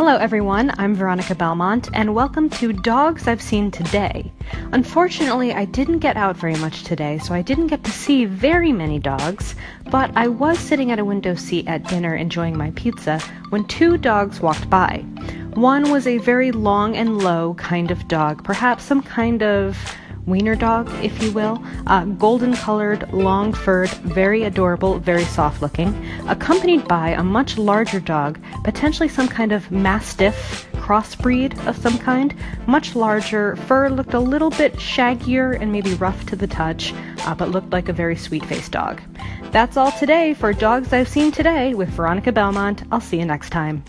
Hello, everyone. I'm Veronica Belmont, and welcome to Dogs I've Seen Today. Unfortunately, I didn't get out very much today, so I didn't get to see very many dogs, but I was sitting at a window seat at dinner enjoying my pizza when two dogs walked by. One was a very long and low kind of dog, perhaps some kind of wiener dog, if you will, uh, golden colored, long furred, very adorable, very soft looking, accompanied by a much larger dog, potentially some kind of mastiff crossbreed of some kind, much larger, fur looked a little bit shaggier and maybe rough to the touch, uh, but looked like a very sweet faced dog. That's all today for Dogs I've Seen Today with Veronica Belmont. I'll see you next time.